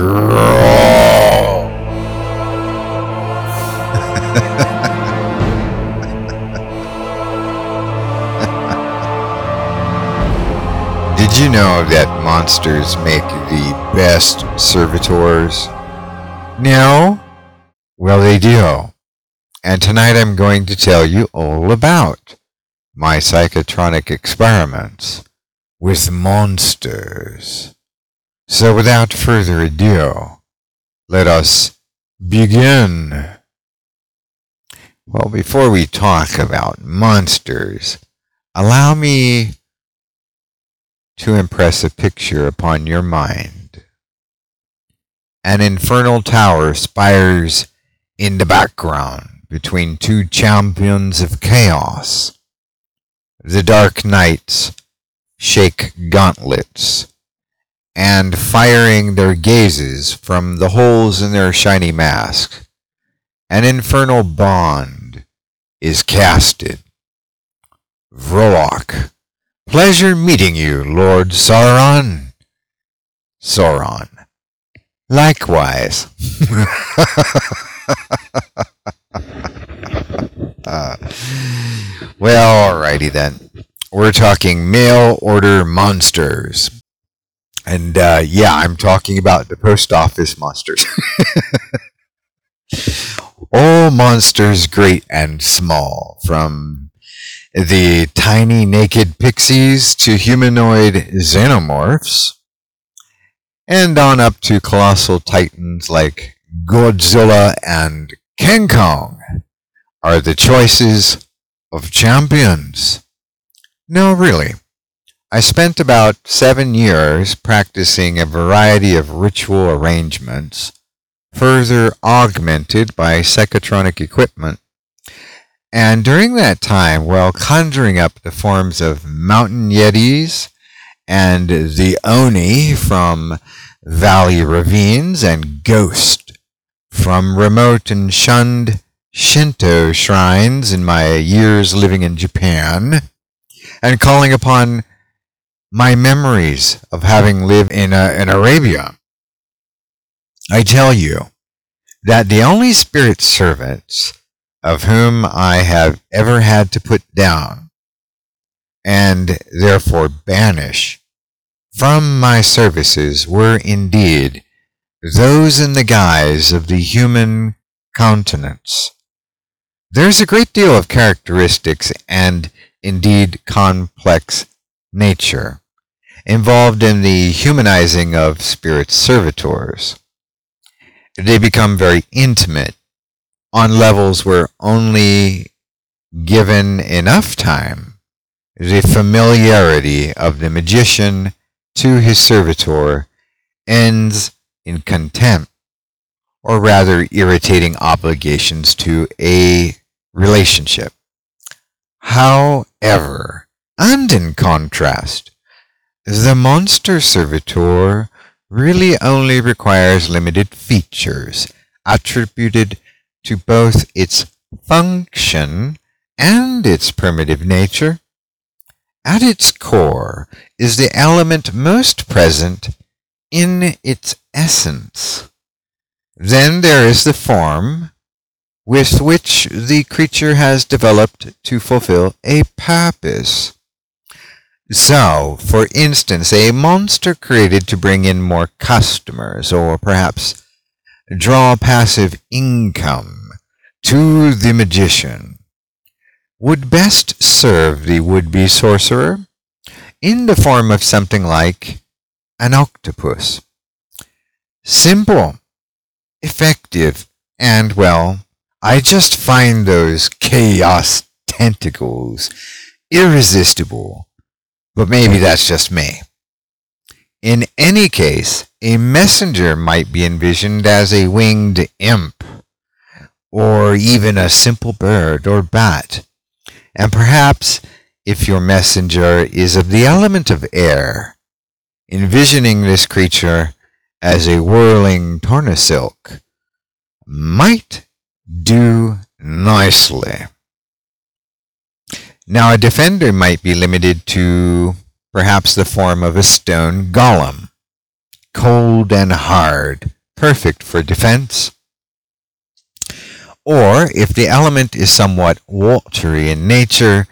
Growl. Did you know that monsters make the best servitors? No? Well, they do. And tonight I'm going to tell you all about my psychotronic experiments with monsters. So without further ado, let us begin. Well, before we talk about monsters, allow me to impress a picture upon your mind. An infernal tower spires in the background between two champions of chaos. The dark knights shake gauntlets, and firing their gazes from the holes in their shiny masks, an infernal bond is casted. Vrolok, pleasure meeting you, Lord Sauron. Sauron, likewise. uh, well, alrighty then. We're talking mail order monsters. And uh, yeah, I'm talking about the post office monsters. All monsters, great and small, from the tiny naked pixies to humanoid xenomorphs, and on up to colossal titans like Godzilla and King Kong, are the choices of champions. No, really. I spent about seven years practicing a variety of ritual arrangements, further augmented by psychotronic equipment. And during that time, while conjuring up the forms of mountain yetis and the oni from valley ravines and ghost from remote and shunned Shinto shrines in my years living in Japan, and calling upon my memories of having lived in, uh, in Arabia. I tell you that the only spirit servants of whom I have ever had to put down and therefore banish from my services were indeed those in the guise of the human countenance. There's a great deal of characteristics and indeed complex nature involved in the humanizing of spirit servitors. They become very intimate on levels where only given enough time, the familiarity of the magician to his servitor ends in contempt, or rather irritating obligations to a relationship. However, and in contrast, the monster servitor really only requires limited features attributed to both its function and its primitive nature. At its core is the element most present in its essence. Then there is the form with which the creature has developed to fulfill a purpose. So, for instance, a monster created to bring in more customers or perhaps draw passive income to the magician would best serve the would-be sorcerer in the form of something like an octopus. Simple, effective, and well, I just find those chaos tentacles irresistible but maybe that's just me. In any case, a messenger might be envisioned as a winged imp, or even a simple bird or bat. And perhaps, if your messenger is of the element of air, envisioning this creature as a whirling tornasilk might do nicely. Now, a defender might be limited to perhaps the form of a stone golem, cold and hard, perfect for defense. Or if the element is somewhat watery in nature,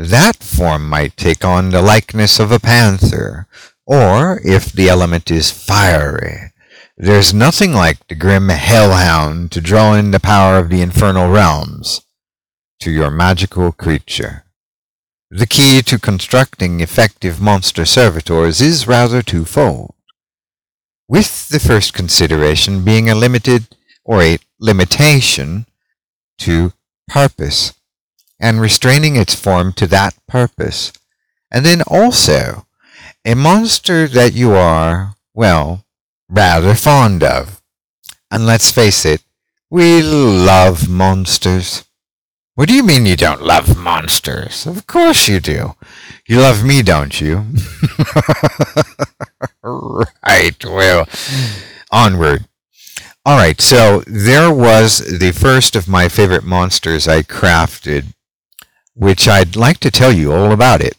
that form might take on the likeness of a panther. Or if the element is fiery, there's nothing like the grim hellhound to draw in the power of the infernal realms to your magical creature. The key to constructing effective monster servitors is rather twofold, with the first consideration being a limited or a limitation to purpose and restraining its form to that purpose, and then also a monster that you are, well, rather fond of. And let's face it, we love monsters. What do you mean you don't love monsters? Of course you do. You love me, don't you? right, well, onward. All right, so there was the first of my favorite monsters I crafted, which I'd like to tell you all about it.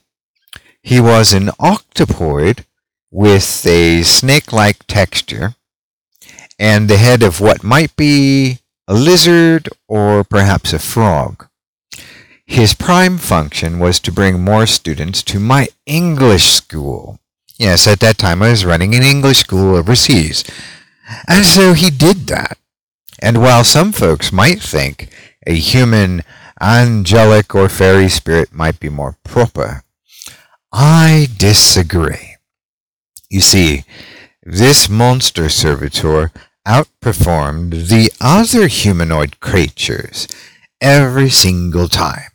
He was an octopoid with a snake-like texture and the head of what might be a lizard or perhaps a frog. His prime function was to bring more students to my English school. Yes, at that time I was running an English school overseas. And so he did that. And while some folks might think a human, angelic, or fairy spirit might be more proper, I disagree. You see, this monster servitor outperformed the other humanoid creatures every single time.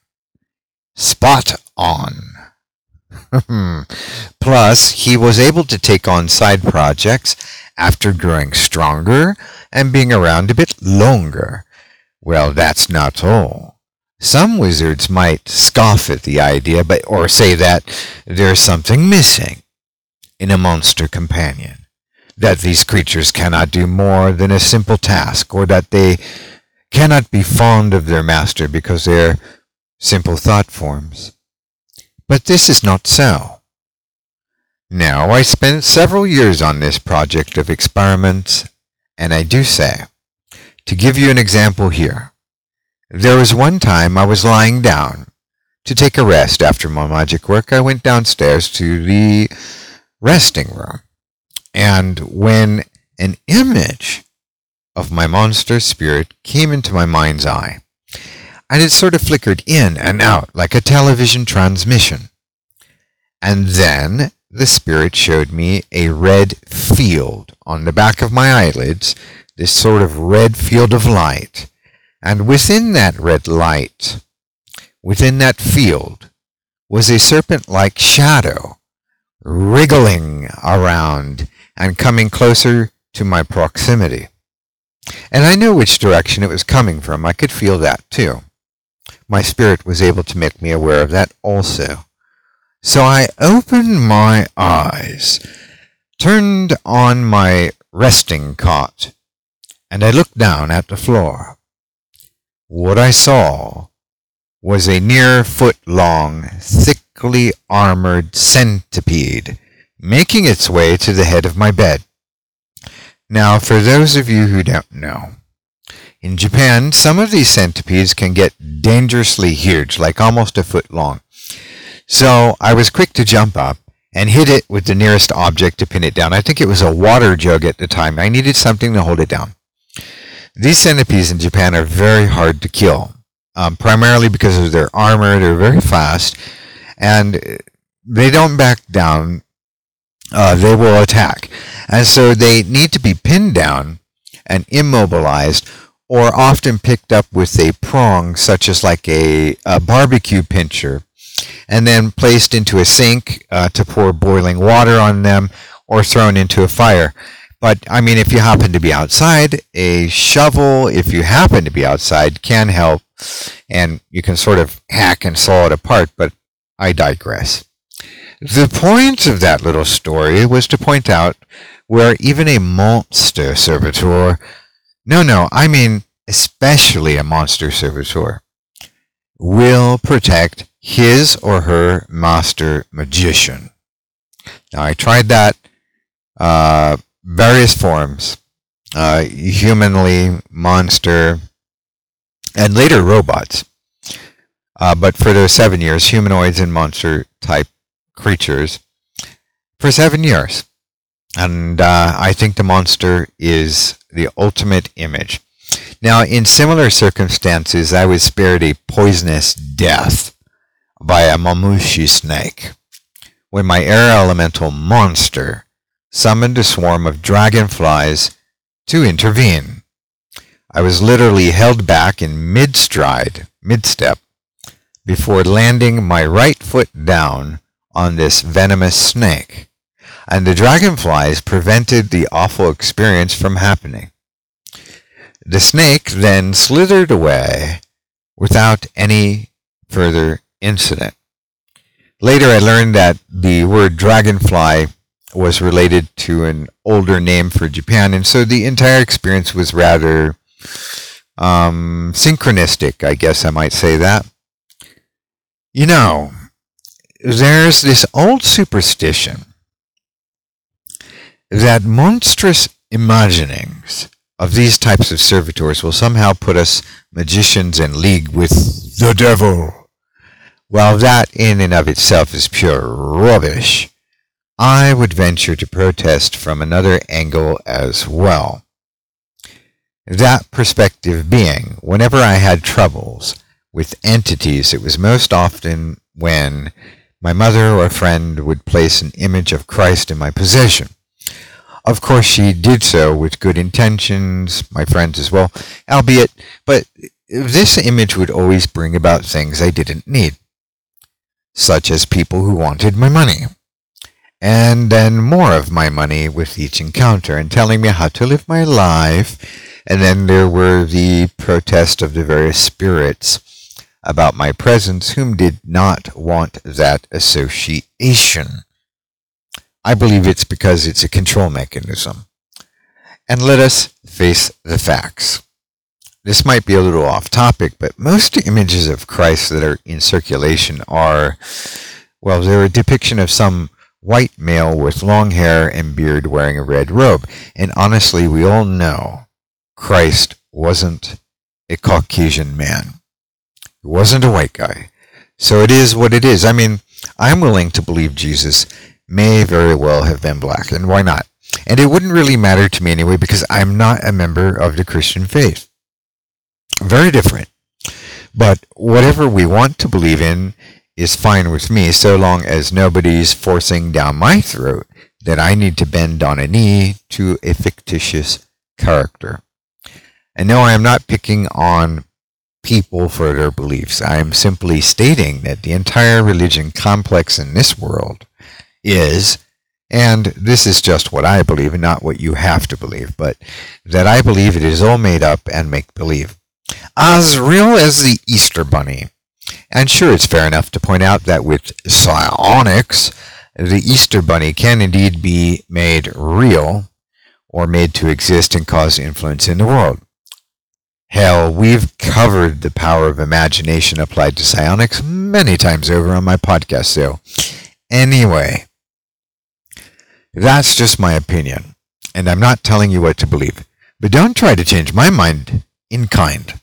Spot on. Hmm. Plus, he was able to take on side projects after growing stronger and being around a bit longer. Well, that's not all. Some wizards might scoff at the idea, but or say that there's something missing in a monster companion, that these creatures cannot do more than a simple task, or that they cannot be fond of their master because they're simple thought forms. But this is not so. Now, I spent several years on this project of experiments, and I do say, to give you an example here, there was one time I was lying down to take a rest after my magic work. I went downstairs to the resting room, and when an image of my monster spirit came into my mind's eye, and it sort of flickered in and out like a television transmission. And then the spirit showed me a red field on the back of my eyelids, this sort of red field of light. And within that red light, within that field, was a serpent-like shadow wriggling around and coming closer to my proximity. And I knew which direction it was coming from. I could feel that too my spirit was able to make me aware of that also. So I opened my eyes, turned on my resting cot, and I looked down at the floor. What I saw was a near foot long, thickly armored centipede making its way to the head of my bed. Now, for those of you who don't know, in Japan, some of these centipedes can get dangerously huge, like almost a foot long. So I was quick to jump up and hit it with the nearest object to pin it down. I think it was a water jug at the time. I needed something to hold it down. These centipedes in Japan are very hard to kill, um, primarily because of their armor. They're very fast, and they don't back down. Uh, they will attack. And so they need to be pinned down and immobilized or often picked up with a prong, such as like a, a barbecue pincher, and then placed into a sink uh, to pour boiling water on them or thrown into a fire. But I mean, if you happen to be outside, a shovel, if you happen to be outside, can help, and you can sort of hack and saw it apart, but I digress. The point of that little story was to point out where even a monster servitor no, no, I mean especially a monster servitor, will protect his or her master magician. Now, I tried that uh, various forms uh, humanly, monster, and later robots. Uh, but for those seven years, humanoids and monster type creatures for seven years. And uh, I think the monster is the ultimate image. Now, in similar circumstances, I was spared a poisonous death by a mamushi snake when my air elemental monster summoned a swarm of dragonflies to intervene. I was literally held back in mid stride, mid step, before landing my right foot down on this venomous snake, and the dragonflies prevented the awful experience from happening. The snake then slithered away without any further incident. Later, I learned that the word dragonfly was related to an older name for Japan, and so the entire experience was rather um, synchronistic, I guess I might say that. You know, there's this old superstition that monstrous imaginings of these types of servitors will somehow put us magicians in league with the devil. While that in and of itself is pure rubbish, I would venture to protest from another angle as well. That perspective being, whenever I had troubles with entities, it was most often when my mother or friend would place an image of Christ in my possession. Of course, she did so with good intentions, my friends as well, albeit, but this image would always bring about things I didn't need, such as people who wanted my money and then more of my money with each encounter and telling me how to live my life. And then there were the protest of the various spirits about my presence whom did not want that association. I believe it's because it's a control mechanism. And let us face the facts. This might be a little off topic, but most images of Christ that are in circulation are, well, they're a depiction of some white male with long hair and beard wearing a red robe. And honestly, we all know Christ wasn't a Caucasian man. He wasn't a white guy. So it is what it is. I mean, I'm willing to believe Jesus may very well have been black, and why not? And it wouldn't really matter to me anyway because I'm not a member of the Christian faith. Very different. But whatever we want to believe in is fine with me so long as nobody's forcing down my throat that I need to bend on a knee to a fictitious character. And no, I am not picking on people for their beliefs. I am simply stating that the entire religion complex in this world is, and this is just what I believe not what you have to believe, but that I believe it is all made up and make believe. As real as the Easter Bunny and sure, it's fair enough to point out that with psionics, the Easter Bunny can indeed be made real or made to exist and cause influence in the world. Hell, we've covered the power of imagination applied to psionics many times over on my podcast, so anyway, that's just my opinion, and I'm not telling you what to believe. But don't try to change my mind in kind.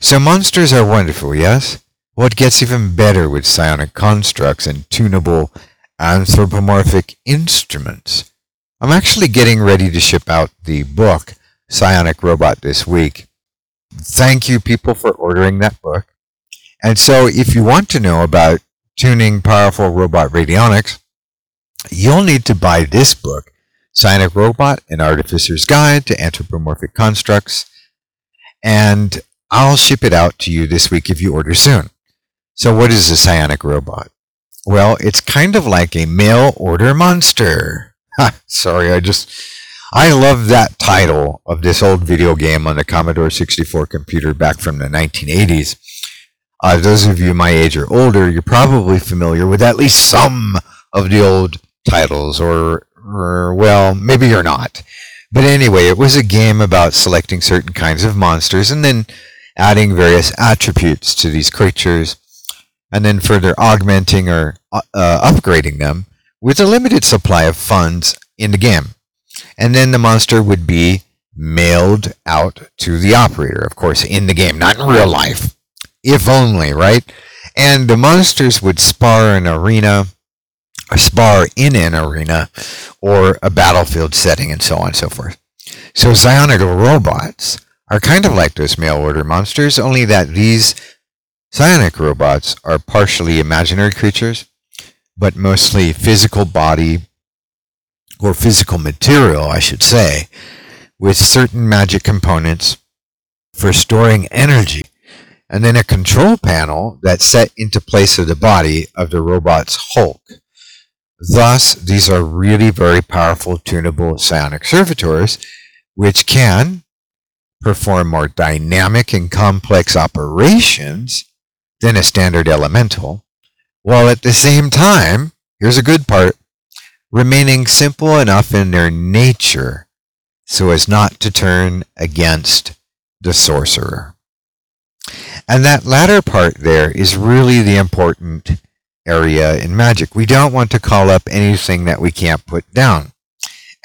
So monsters are wonderful, yes? What gets even better with psionic constructs and tunable anthropomorphic instruments. I'm actually getting ready to ship out the book, Psionic Robot, this week. Thank you, people, for ordering that book. And so, if you want to know about tuning powerful robot radionics, you'll need to buy this book, Psionic Robot An Artificer's Guide to Anthropomorphic Constructs, and I'll ship it out to you this week if you order soon. So what is a psionic robot? Well, it's kind of like a mail order monster. Sorry, I just I love that title of this old video game on the Commodore 64 computer back from the 1980s. Uh, those of you my age or older, you're probably familiar with at least some of the old titles, or, or well, maybe you're not. But anyway, it was a game about selecting certain kinds of monsters and then adding various attributes to these creatures and then further augmenting or uh, uh, upgrading them with a limited supply of funds in the game. and then the monster would be mailed out to the operator, of course, in the game, not in real life. If only, right? And the monsters would spar an arena, or spar in an arena, or a battlefield setting, and so on and so forth. So psionic robots are kind of like those mail order monsters, only that these psionic robots are partially imaginary creatures, but mostly physical body or physical material, I should say, with certain magic components for storing energy, and then a control panel that's set into place of the body of the robot's Hulk. Thus, these are really very powerful tunable psionic servitors, which can perform more dynamic and complex operations than a standard elemental, while at the same time, here's a good part, remaining simple enough in their nature so as not to turn against the sorcerer. And that latter part there is really the important area in magic. We don't want to call up anything that we can't put down.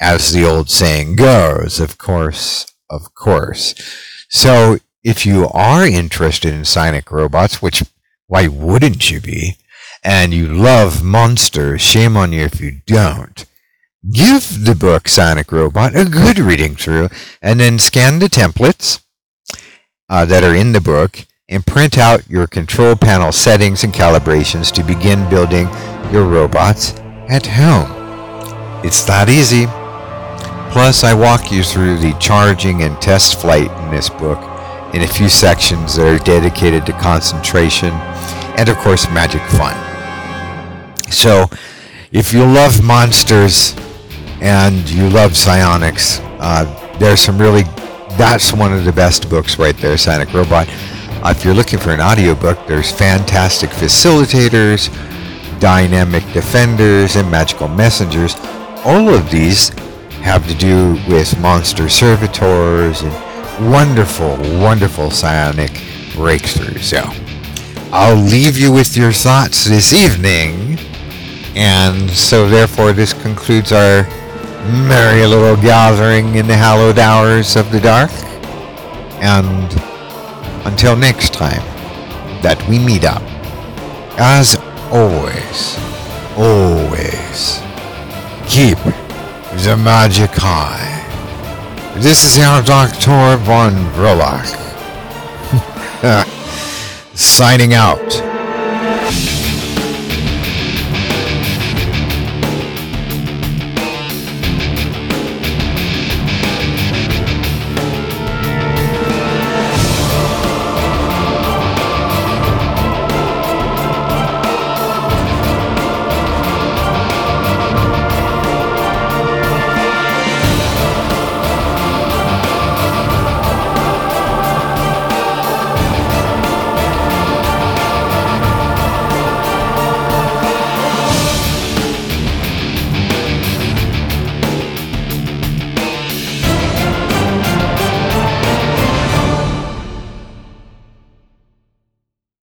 As the old saying goes, of course, of course. So if you are interested in psionic robots, which why wouldn't you be? And you love monsters, shame on you if you don't. Give the book Psionic Robot a good reading through and then scan the templates uh, that are in the book and print out your control panel settings and calibrations to begin building your robots at home. It's that easy. Plus, I walk you through the charging and test flight in this book in a few sections that are dedicated to concentration and, of course, magic fun. So, if you love monsters and you love psionics, uh, there's some really, that's one of the best books right there, Psionic Robot. If you're looking for an audiobook, there's fantastic facilitators, dynamic defenders, and magical messengers. All of these have to do with monster servitors and wonderful, wonderful psionic breakthroughs. So I'll leave you with your thoughts this evening. And so therefore this concludes our merry little gathering in the hallowed hours of the dark. And until next time that we meet up, as always, always, keep the magic high. This is our Dr. Von Verloc. Signing out.